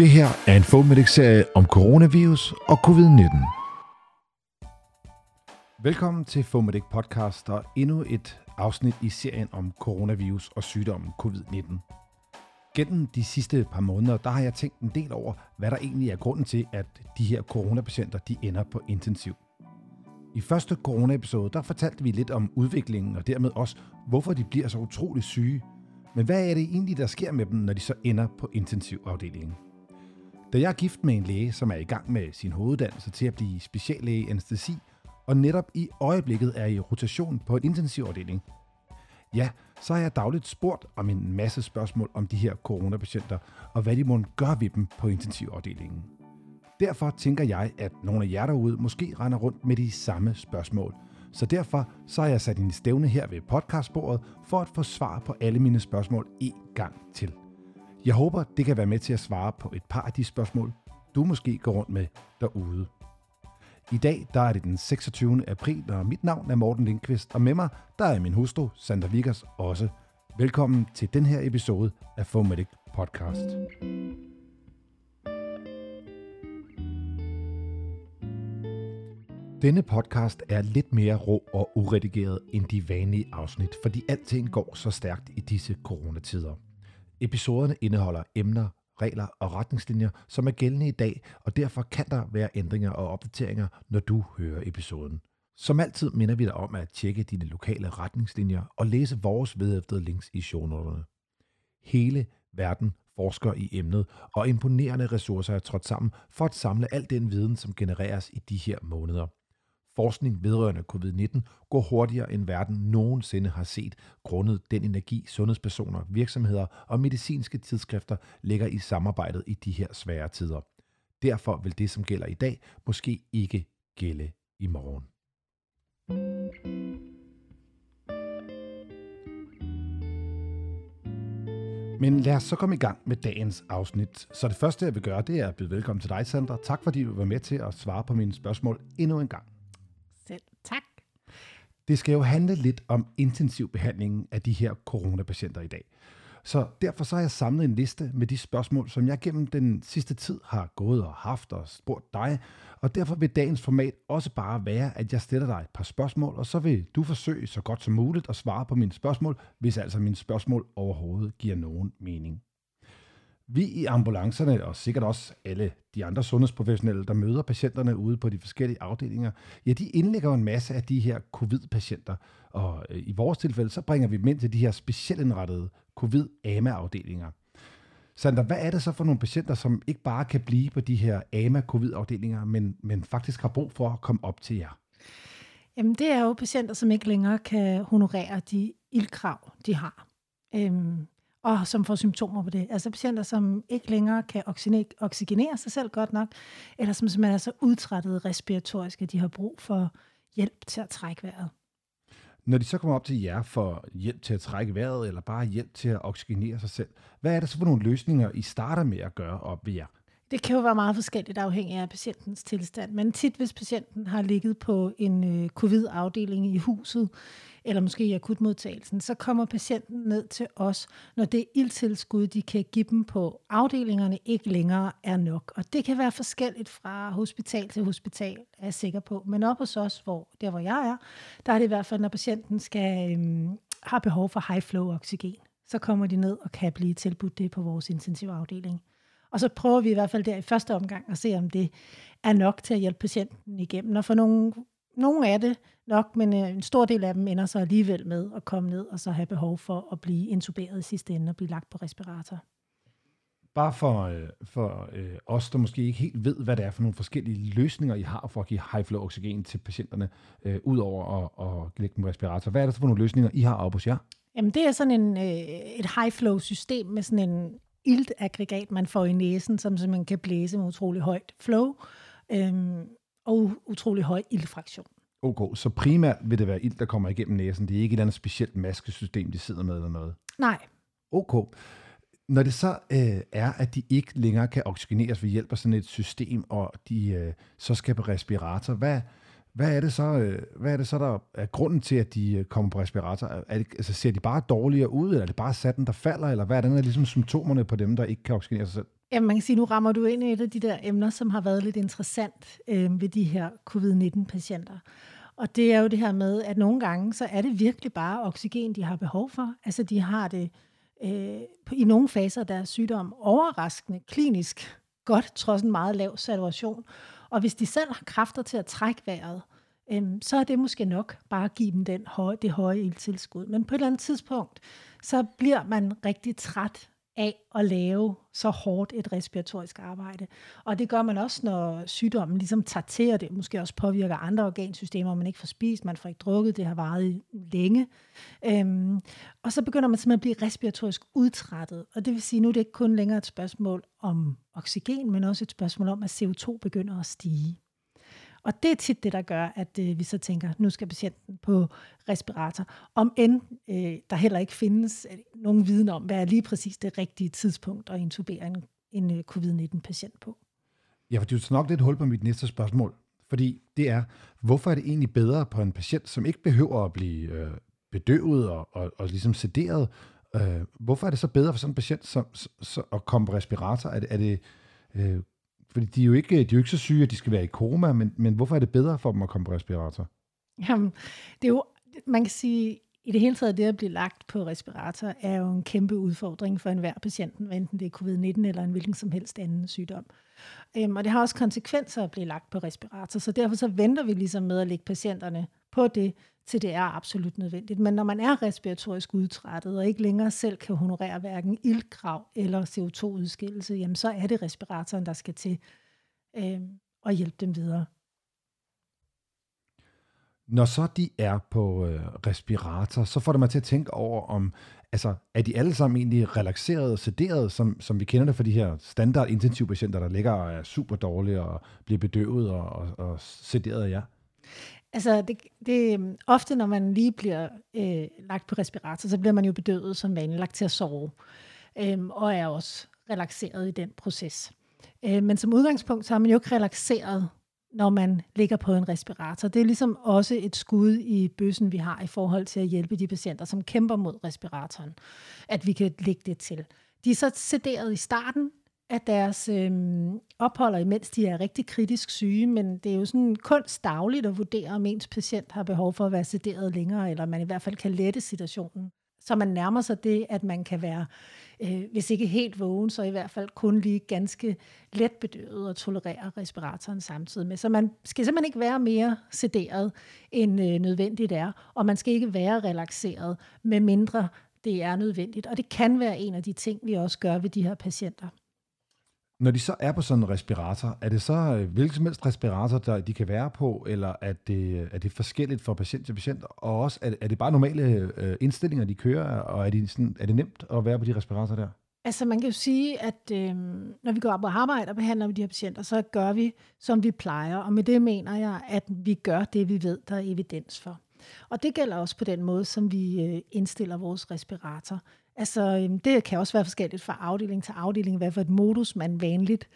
Det her er en Fomedic-serie om coronavirus og covid-19. Velkommen til Fomedic Podcast og endnu et afsnit i serien om coronavirus og sygdommen covid-19. Gennem de sidste par måneder, der har jeg tænkt en del over, hvad der egentlig er grunden til, at de her coronapatienter de ender på intensiv. I første corona-episode, der fortalte vi lidt om udviklingen og dermed også, hvorfor de bliver så utrolig syge. Men hvad er det egentlig, der sker med dem, når de så ender på intensivafdelingen? Da jeg er gift med en læge, som er i gang med sin hoveduddannelse til at blive speciallæge i anestesi, og netop i øjeblikket er i rotation på en intensivafdeling, ja, så har jeg dagligt spurgt om en masse spørgsmål om de her coronapatienter, og hvad de må gøre ved dem på intensivafdelingen. Derfor tænker jeg, at nogle af jer derude måske render rundt med de samme spørgsmål. Så derfor så har jeg sat en stævne her ved podcastbordet for at få svar på alle mine spørgsmål en gang til. Jeg håber, det kan være med til at svare på et par af de spørgsmål, du måske går rundt med derude. I dag der er det den 26. april, og mit navn er Morten Lindqvist, og med mig der er min hustru, Sandra Vickers, også. Velkommen til den her episode af Fomedic Podcast. Denne podcast er lidt mere rå og uredigeret end de vanlige afsnit, fordi alting går så stærkt i disse coronatider. Episoderne indeholder emner, regler og retningslinjer, som er gældende i dag, og derfor kan der være ændringer og opdateringer, når du hører episoden. Som altid minder vi dig om at tjekke dine lokale retningslinjer og læse vores vedhæftede links i shownoterne. Hele verden forsker i emnet, og imponerende ressourcer er trådt sammen for at samle al den viden, som genereres i de her måneder – Forskning vedrørende covid-19 går hurtigere end verden nogensinde har set, grundet den energi, sundhedspersoner, virksomheder og medicinske tidsskrifter lægger i samarbejdet i de her svære tider. Derfor vil det, som gælder i dag, måske ikke gælde i morgen. Men lad os så komme i gang med dagens afsnit. Så det første, jeg vil gøre, det er at byde velkommen til dig, Sandra. Tak fordi du var med til at svare på mine spørgsmål endnu en gang. Selv tak. Det skal jo handle lidt om intensiv behandling af de her coronapatienter i dag. Så derfor så har jeg samlet en liste med de spørgsmål, som jeg gennem den sidste tid har gået og haft og spurgt dig. Og derfor vil dagens format også bare være, at jeg stiller dig et par spørgsmål, og så vil du forsøge så godt som muligt at svare på mine spørgsmål, hvis altså mine spørgsmål overhovedet giver nogen mening. Vi i ambulancerne, og sikkert også alle de andre sundhedsprofessionelle, der møder patienterne ude på de forskellige afdelinger, ja, de indlægger jo en masse af de her covid-patienter. Og øh, i vores tilfælde, så bringer vi dem ind til de her specielt indrettede covid-AMA-afdelinger. Sander, hvad er det så for nogle patienter, som ikke bare kan blive på de her AMA-covid-afdelinger, men, men faktisk har brug for at komme op til jer? Jamen, det er jo patienter, som ikke længere kan honorere de ildkrav, de har. Øhm, og som får symptomer på det. Altså patienter, som ikke længere kan oxygenere sig selv godt nok, eller som simpelthen er så udtrættet respiratorisk, at de har brug for hjælp til at trække vejret. Når de så kommer op til jer for hjælp til at trække vejret, eller bare hjælp til at oxygenere sig selv, hvad er det så for nogle løsninger, I starter med at gøre op ved jer? Det kan jo være meget forskelligt afhængig af patientens tilstand, men tit hvis patienten har ligget på en øh, covid-afdeling i huset, eller måske i akutmodtagelsen, så kommer patienten ned til os, når det ildtilskud, de kan give dem på afdelingerne, ikke længere er nok. Og det kan være forskelligt fra hospital til hospital, er jeg sikker på. Men op hos os, hvor, der hvor jeg er, der er det i hvert fald, når patienten skal, øhm, har behov for high flow oxygen, så kommer de ned og kan blive tilbudt det på vores intensivafdeling. Og så prøver vi i hvert fald der i første omgang at se, om det er nok til at hjælpe patienten igennem. Og for nogle, nogle er det nok, men øh, en stor del af dem ender så alligevel med at komme ned og så have behov for at blive intuberet i sidste ende og blive lagt på respirator. Bare for, øh, for øh, os, der måske ikke helt ved, hvad det er for nogle forskellige løsninger, I har for at give high flow oxygen til patienterne, øh, udover at, at lægge dem på respirator. Hvad er det så for nogle løsninger, I har op hos jer? Jamen, det er sådan en, øh, et high flow system med sådan en iltaggregat, man får i næsen, som man kan blæse med utrolig højt flow øhm, og utrolig høj ildfraktion. Okay, så primært vil det være ild, der kommer igennem næsen. Det er ikke et eller andet specielt maskesystem, de sidder med eller noget? Nej. Okay. Når det så øh, er, at de ikke længere kan oxygeneres ved hjælp af sådan et system, og de øh, så skal på respirator, hvad, hvad er det så, øh, hvad er det så der er grunden til, at de øh, kommer på respirator? Er det, altså, ser de bare dårligere ud, eller er det bare satten, der falder, eller hvad er det, der er ligesom symptomerne på dem, der ikke kan oxygenere sig selv? Jamen, man kan sige, nu rammer du ind i et af de der emner, som har været lidt interessant øh, ved de her covid-19-patienter. Og det er jo det her med, at nogle gange, så er det virkelig bare oxygen, de har behov for. Altså, de har det øh, i nogle faser af deres sygdom overraskende, klinisk godt, trods en meget lav saturation. Og hvis de selv har kræfter til at trække vejret, øh, så er det måske nok bare at give dem den høje, det høje ildtilskud. Men på et eller andet tidspunkt, så bliver man rigtig træt af at lave så hårdt et respiratorisk arbejde. Og det gør man også, når sygdommen ligesom tager til, og det måske også påvirker andre organsystemer, man ikke får spist, man får ikke drukket, det har varet længe. Øhm, og så begynder man simpelthen at blive respiratorisk udtrættet. Og det vil sige, nu er det ikke kun længere et spørgsmål om oxygen, men også et spørgsmål om, at CO2 begynder at stige. Og det er tit det, der gør, at øh, vi så tænker, nu skal patienten på respirator. Om end øh, der heller ikke findes øh, nogen viden om, hvad er lige præcis det rigtige tidspunkt at intubere en, en øh, covid-19-patient på. Ja, for det er nok lidt hul på mit næste spørgsmål. Fordi det er, hvorfor er det egentlig bedre på en patient, som ikke behøver at blive øh, bedøvet og, og, og ligesom sederet? Øh, hvorfor er det så bedre for sådan en patient som, så, at komme på respirator? Er det, er det øh, fordi de er, jo ikke, de er jo ikke så syge, at de skal være i koma, men, men hvorfor er det bedre for dem at komme på respirator? Jamen, det er jo, man kan sige, i det hele taget, det at blive lagt på respirator, er jo en kæmpe udfordring for enhver patient, enten det er covid-19 eller en hvilken som helst anden sygdom. Øhm, og det har også konsekvenser at blive lagt på respirator, så derfor så venter vi ligesom med at lægge patienterne på det, til det er absolut nødvendigt. Men når man er respiratorisk udtrættet og ikke længere selv kan honorere hverken ildkrav eller CO2-udskillelse, jamen så er det respiratoren, der skal til øh, at hjælpe dem videre. Når så de er på øh, respirator, så får det mig til at tænke over, om altså, er de alle sammen egentlig relaxerede og sederet, som, som vi kender det for de her standard intensivpatienter, der ligger og er super dårlige og bliver bedøvet og, og, og sederet af jer? Altså, det, det, øhm, ofte når man lige bliver øh, lagt på respirator, så bliver man jo bedøvet som vanligt, lagt til at sove, øh, og er også relaxeret i den proces. Øh, men som udgangspunkt, så er man jo ikke relaxeret, når man ligger på en respirator. Det er ligesom også et skud i bøssen, vi har i forhold til at hjælpe de patienter, som kæmper mod respiratoren, at vi kan lægge det til. De er så sederet i starten, af deres øh, ophold, imens de er rigtig kritisk syge, men det er jo sådan kunst dagligt at vurdere, om ens patient har behov for at være sederet længere, eller man i hvert fald kan lette situationen. Så man nærmer sig det, at man kan være, øh, hvis ikke helt vågen, så i hvert fald kun lige ganske let bedøvet og tolerere respiratoren samtidig med. Så man skal simpelthen ikke være mere sederet, end øh, nødvendigt er, og man skal ikke være relaxeret, med mindre det er nødvendigt. Og det kan være en af de ting, vi også gør ved de her patienter. Når de så er på sådan en respirator, er det så øh, hvilken som helst respirator, der de kan være på, eller er det, øh, er det forskelligt fra patient til patient? Og også, er, er det bare normale øh, indstillinger, de kører, og er, de sådan, er det nemt at være på de respiratorer der? Altså man kan jo sige, at øh, når vi går op og arbejder og behandler med de her patienter, så gør vi, som vi plejer. Og med det mener jeg, at vi gør det, vi ved, der er evidens for. Og det gælder også på den måde, som vi øh, indstiller vores respirator. Altså, øhm, det kan også være forskelligt fra afdeling til afdeling, hvad for et modus man vanligt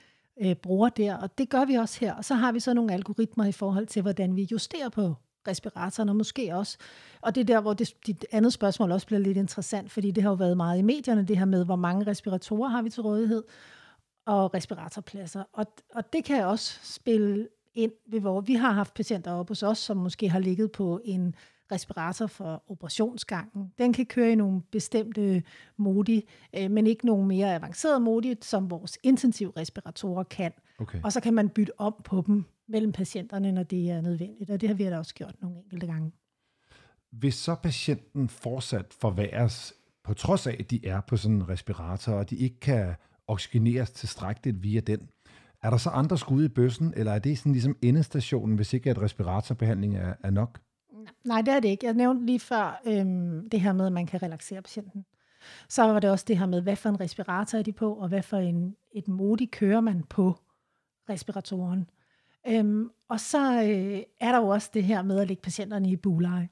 øh, bruger der, og det gør vi også her. Og så har vi så nogle algoritmer i forhold til, hvordan vi justerer på respiratoren, og måske også, og det er der, hvor det, dit andet spørgsmål også bliver lidt interessant, fordi det har jo været meget i medierne, det her med, hvor mange respiratorer har vi til rådighed, og respiratorpladser. Og, og det kan også spille ind ved, hvor vi har haft patienter oppe hos os, som måske har ligget på en respirator for operationsgangen. Den kan køre i nogle bestemte modi, øh, men ikke nogle mere avancerede modi, som vores intensiv respiratorer kan. Okay. Og så kan man bytte om på dem mellem patienterne, når det er nødvendigt, og det har vi da også gjort nogle enkelte gange. Hvis så patienten fortsat forværres, på trods af, at de er på sådan en respirator, og de ikke kan oxygeneres tilstrækkeligt via den, er der så andre skud i bøssen, eller er det sådan ligesom endestationen, hvis ikke at respiratorbehandling er, er nok? Nej, det er det ikke. Jeg nævnte lige før øhm, det her med, at man kan relaxere patienten. Så var det også det her med, hvad for en respirator er de på, og hvad for en, et modi kører man på respiratoren. Øhm, og så øh, er der jo også det her med at lægge patienterne i buleje.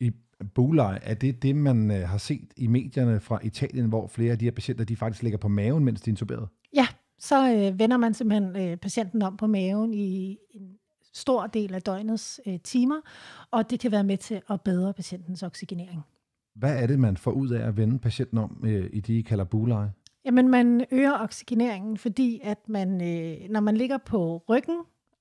I buleje, er det det, man øh, har set i medierne fra Italien, hvor flere af de her patienter, de faktisk ligger på maven, mens de er intuberet? Ja, så øh, vender man simpelthen øh, patienten om på maven i en stor del af døgnets øh, timer, og det kan være med til at bedre patientens oxygenering. Hvad er det, man får ud af at vende patienten om øh, i de, I kalder buleje? Jamen, man øger oxygeneringen, fordi at man, øh, når man ligger på ryggen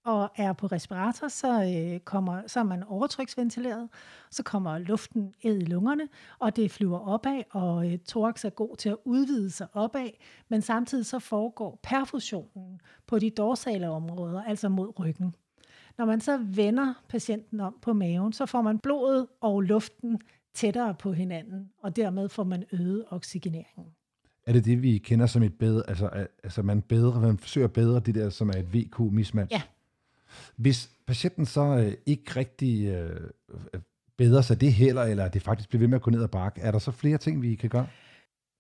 og er på respirator, så, øh, kommer, så er man overtryksventileret, så kommer luften ind i lungerne, og det flyver opad, og øh, thorax er god til at udvide sig opad, men samtidig så foregår perfusionen på de dorsale områder, altså mod ryggen. Når man så vender patienten om på maven, så får man blodet og luften tættere på hinanden, og dermed får man øget oxygeneringen. Er det det, vi kender som et bedre, altså, altså man bedre, man forsøger bedre det der, som er et VQ-mismatch? Ja. Hvis patienten så øh, ikke rigtig øh, bedre sig det heller, eller det faktisk bliver ved med at gå ned ad bakke, er der så flere ting, vi kan gøre?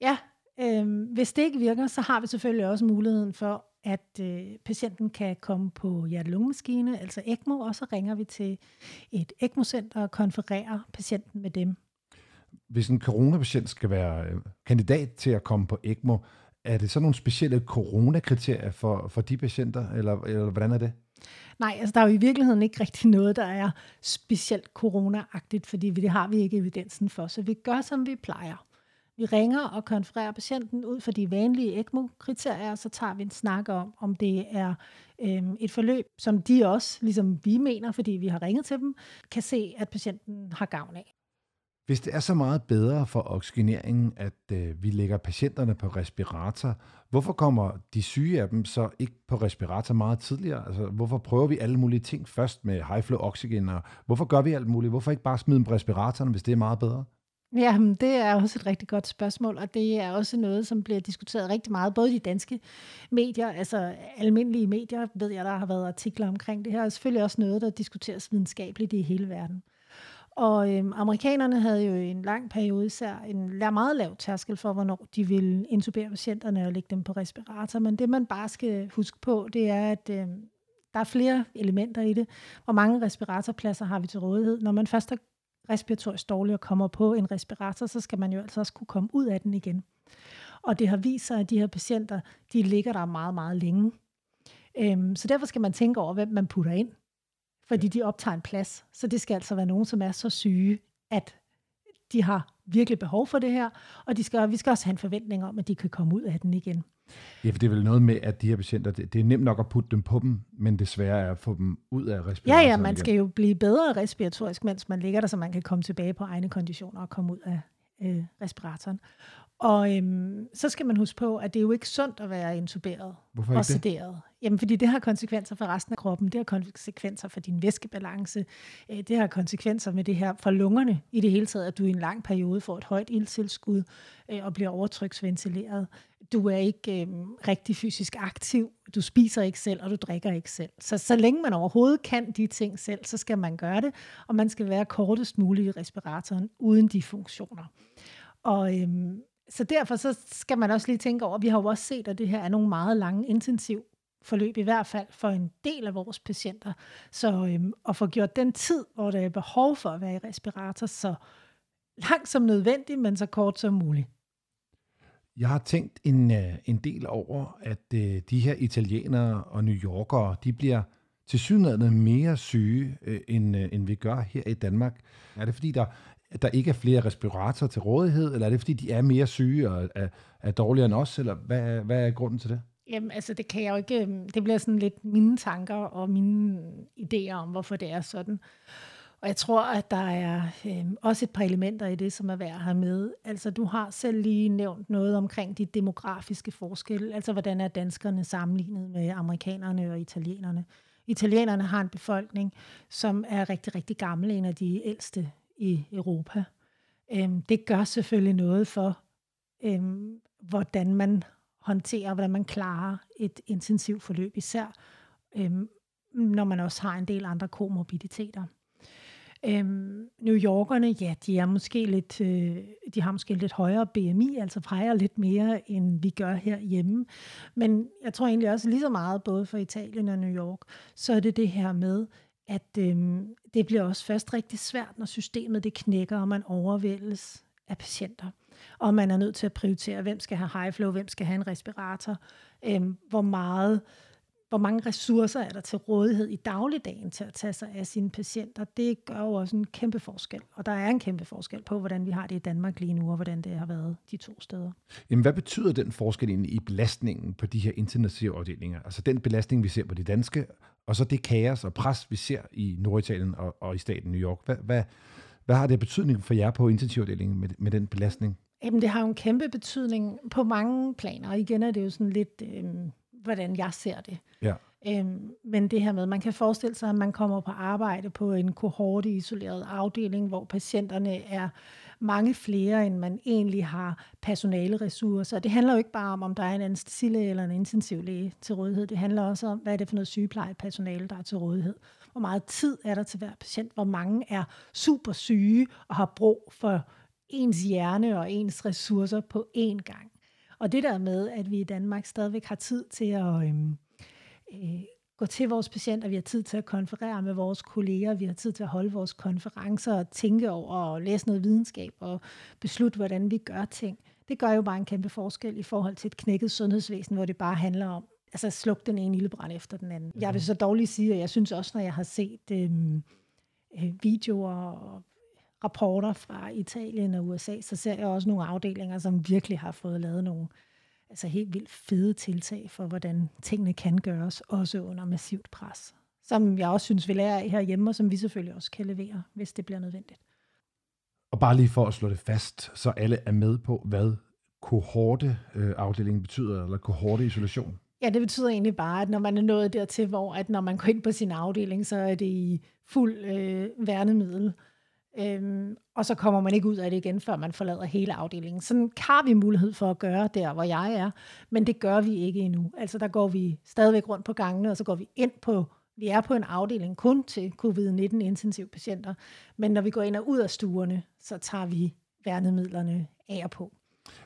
Ja, øh, hvis det ikke virker, så har vi selvfølgelig også muligheden for, at øh, patienten kan komme på hjerte-lungemaskine, altså ECMO, og så ringer vi til et ECMO-center og konfererer patienten med dem. Hvis en coronapatient skal være øh, kandidat til at komme på ECMO, er det så nogle specielle coronakriterier for, for de patienter, eller, eller hvordan er det? Nej, altså der er jo i virkeligheden ikke rigtig noget, der er specielt corona-agtigt, fordi det har vi ikke evidensen for, så vi gør, som vi plejer. Vi ringer og konfererer patienten ud for de vanlige ECMO-kriterier, så tager vi en snak om, om det er øh, et forløb, som de også, ligesom vi mener, fordi vi har ringet til dem, kan se, at patienten har gavn af. Hvis det er så meget bedre for oxygeneringen, at øh, vi lægger patienterne på respirator, hvorfor kommer de syge af dem så ikke på respirator meget tidligere? Altså, hvorfor prøver vi alle mulige ting først med high flow oxygen, og hvorfor gør vi alt muligt? Hvorfor ikke bare smide dem på respiratoren, hvis det er meget bedre? Ja, det er også et rigtig godt spørgsmål, og det er også noget, som bliver diskuteret rigtig meget, både i de danske medier, altså almindelige medier, ved jeg, der har været artikler omkring det her, og selvfølgelig også noget, der diskuteres videnskabeligt i hele verden. Og øhm, amerikanerne havde jo i en lang periode især en meget lav tærskel for, hvornår de ville intubere patienterne og lægge dem på respirator. Men det, man bare skal huske på, det er, at øhm, der er flere elementer i det. Hvor mange respiratorpladser har vi til rådighed? Når man først har respiratorisk dårlig og kommer på en respirator, så skal man jo altså også kunne komme ud af den igen. Og det har vist sig, at de her patienter, de ligger der meget, meget længe. Øhm, så derfor skal man tænke over, hvem man putter ind fordi de optager en plads. Så det skal altså være nogen, som er så syge, at de har virkelig behov for det her, og de skal, vi skal også have en forventning om, at de kan komme ud af den igen. Ja, for det er vel noget med, at de her patienter, det, det er nemt nok at putte dem på dem, men det svære er at få dem ud af respiratoren. Ja, ja, man skal jo blive bedre respiratorisk, mens man ligger der, så man kan komme tilbage på egne konditioner og komme ud af øh, respiratoren. Og øhm, så skal man huske på, at det er jo ikke sundt at være intuberet Hvorfor og sederet. Det? Jamen, fordi det har konsekvenser for resten af kroppen. Det har konsekvenser for din væskebalance. Øh, det har konsekvenser med det her for lungerne i det hele taget, at du i en lang periode får et højt ildtilskud øh, og bliver overtryksventileret. Du er ikke øh, rigtig fysisk aktiv. Du spiser ikke selv, og du drikker ikke selv. Så så længe man overhovedet kan de ting selv, så skal man gøre det. Og man skal være kortest muligt i respiratoren uden de funktioner. Og øh, så derfor så skal man også lige tænke over, vi har jo også set, at det her er nogle meget lange, intensiv forløb, i hvert fald for en del af vores patienter. Så øhm, at få gjort den tid, hvor der er behov for at være i respirator, så langt som nødvendigt, men så kort som muligt. Jeg har tænkt en, øh, en del over, at øh, de her italienere og New Yorkere, de bliver til synligheden mere syge, øh, end, end vi gør her i Danmark. Er det fordi, der der ikke er flere respiratorer til rådighed, eller er det fordi, de er mere syge og er, er dårligere end os, eller hvad, hvad er grunden til det? Jamen, altså, det kan jeg jo ikke... Det bliver sådan lidt mine tanker og mine idéer om, hvorfor det er sådan. Og jeg tror, at der er øh, også et par elementer i det, som er værd at have med. Altså, du har selv lige nævnt noget omkring de demografiske forskelle. Altså, hvordan er danskerne sammenlignet med amerikanerne og italienerne? Italienerne har en befolkning, som er rigtig, rigtig gammel, en af de ældste i Europa. Øhm, det gør selvfølgelig noget for, øhm, hvordan man håndterer, hvordan man klarer et intensivt forløb, især øhm, når man også har en del andre komorbiditeter. Øhm, New Yorkerne, ja, de er måske lidt, øh, de har måske lidt højere BMI, altså fejrer lidt mere, end vi gør herhjemme. Men jeg tror egentlig også lige så meget, både for Italien og New York, så er det det her med, at øh, det bliver også først rigtig svært, når systemet det knækker, og man overvældes af patienter. Og man er nødt til at prioritere, hvem skal have high flow, hvem skal have en respirator, øh, hvor meget hvor mange ressourcer er der til rådighed i dagligdagen til at tage sig af sine patienter, det gør jo også en kæmpe forskel. Og der er en kæmpe forskel på, hvordan vi har det i Danmark lige nu, og hvordan det har været de to steder. Jamen, hvad betyder den forskel egentlig i belastningen på de her intensive afdelinger? Altså den belastning, vi ser på de danske, og så det kaos og pres, vi ser i Norditalien og, og i staten New York. Hvad, hvad, hvad har det betydning for jer på intensivafdelingen med, med den belastning? Jamen, det har jo en kæmpe betydning på mange planer. Og igen er det jo sådan lidt, øh, hvordan jeg ser det. Ja. Øhm, men det her med, man kan forestille sig, at man kommer på arbejde på en kohorte isoleret afdeling, hvor patienterne er mange flere, end man egentlig har personale ressourcer. Det handler jo ikke bare om, om der er en anestesilæge eller en intensivlæge til rådighed. Det handler også om, hvad er det for noget sygeplejepersonale, der er til rådighed. Hvor meget tid er der til hver patient? Hvor mange er super syge og har brug for ens hjerne og ens ressourcer på én gang? Og det der med, at vi i Danmark stadigvæk har tid til at øhm, øh, gå til vores patienter, vi har tid til at konferere med vores kolleger, vi har tid til at holde vores konferencer og tænke over og læse noget videnskab og beslutte, hvordan vi gør ting. Det gør jo bare en kæmpe forskel i forhold til et knækket sundhedsvæsen, hvor det bare handler om, altså sluk den ene ildebrand efter den anden. Jeg vil så dårligt sige, at jeg synes også, når jeg har set øhm, øh, videoer og rapporter fra Italien og USA, så ser jeg også nogle afdelinger, som virkelig har fået lavet nogle altså helt vildt fede tiltag for, hvordan tingene kan gøres, også under massivt pres. Som jeg også synes, vi lærer af herhjemme, og som vi selvfølgelig også kan levere, hvis det bliver nødvendigt. Og bare lige for at slå det fast, så alle er med på, hvad kohorteafdelingen betyder, eller kohorte-isolation. Ja, det betyder egentlig bare, at når man er nået dertil, hvor at når man går ind på sin afdeling, så er det i fuld øh, værnemiddel. Øhm, og så kommer man ikke ud af det igen, før man forlader hele afdelingen. Sådan har vi mulighed for at gøre der, hvor jeg er, men det gør vi ikke endnu. Altså der går vi stadigvæk rundt på gangene, og så går vi ind på, vi er på en afdeling kun til covid-19 intensivpatienter, men når vi går ind og ud af stuerne, så tager vi værnemidlerne af og på.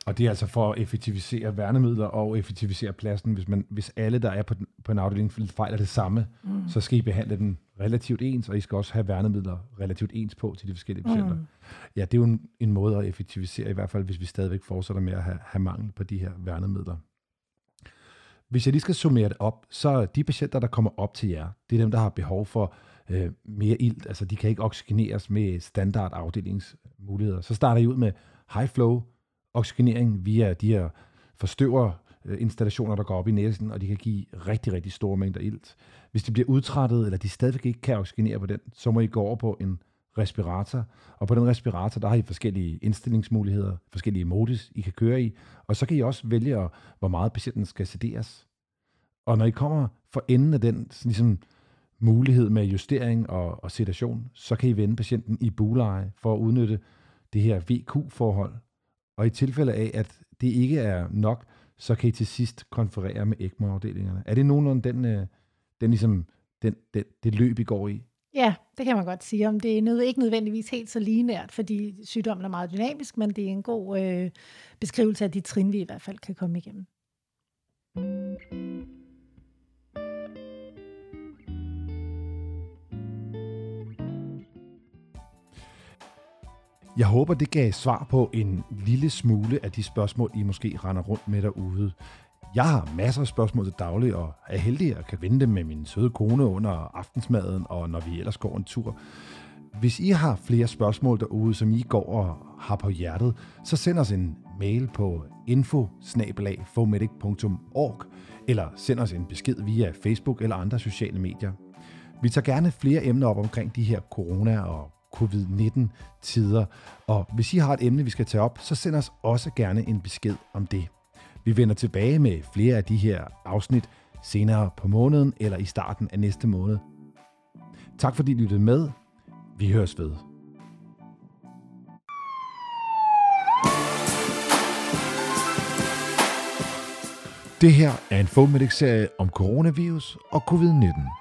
Og det er altså for at effektivisere værnemidler og effektivisere pladsen. Hvis, man, hvis alle, der er på, den, på en afdeling, fejler det samme, mm. så skal I behandle den relativt ens, og I skal også have værnemidler relativt ens på til de forskellige patienter. Mm. Ja, det er jo en, en måde at effektivisere, i hvert fald hvis vi stadigvæk fortsætter med at have, have mangel på de her værnemidler. Hvis jeg lige skal summere det op, så de patienter, der kommer op til jer, det er dem, der har behov for øh, mere ilt. Altså, de kan ikke oxygeneres med standard afdelingsmuligheder. Så starter I ud med high flow, oxygenering via de her forstøver øh, installationer, der går op i næsen, og de kan give rigtig, rigtig store mængder ilt. Hvis de bliver udtrættet, eller de stadigvæk ikke kan oxygenere på den, så må I gå over på en respirator, og på den respirator, der har I forskellige indstillingsmuligheder, forskellige modus, I kan køre i, og så kan I også vælge, hvor meget patienten skal sederes. Og når I kommer for enden af den ligesom, mulighed med justering og, og sedation, så kan I vende patienten i buleje for at udnytte det her VQ-forhold, og i tilfælde af, at det ikke er nok, så kan I til sidst konferere med ECMO-afdelingerne. Er det nogenlunde den, øh, den, ligesom, den, den, det løb, I går i? Ja, det kan man godt sige. Om det er ikke nødvendigvis helt så linært, fordi sygdommen er meget dynamisk, men det er en god øh, beskrivelse af de trin, vi i hvert fald kan komme igennem. Jeg håber, det gav svar på en lille smule af de spørgsmål, I måske render rundt med derude. Jeg har masser af spørgsmål til daglig, og er heldig at kan vende dem med min søde kone under aftensmaden, og når vi ellers går en tur. Hvis I har flere spørgsmål derude, som I går og har på hjertet, så send os en mail på info eller send os en besked via Facebook eller andre sociale medier. Vi tager gerne flere emner op omkring de her corona- og covid-19-tider. Og hvis I har et emne, vi skal tage op, så send os også gerne en besked om det. Vi vender tilbage med flere af de her afsnit senere på måneden eller i starten af næste måned. Tak fordi I lyttede med. Vi høres ved. Det her er en Fomedic-serie om coronavirus og covid-19.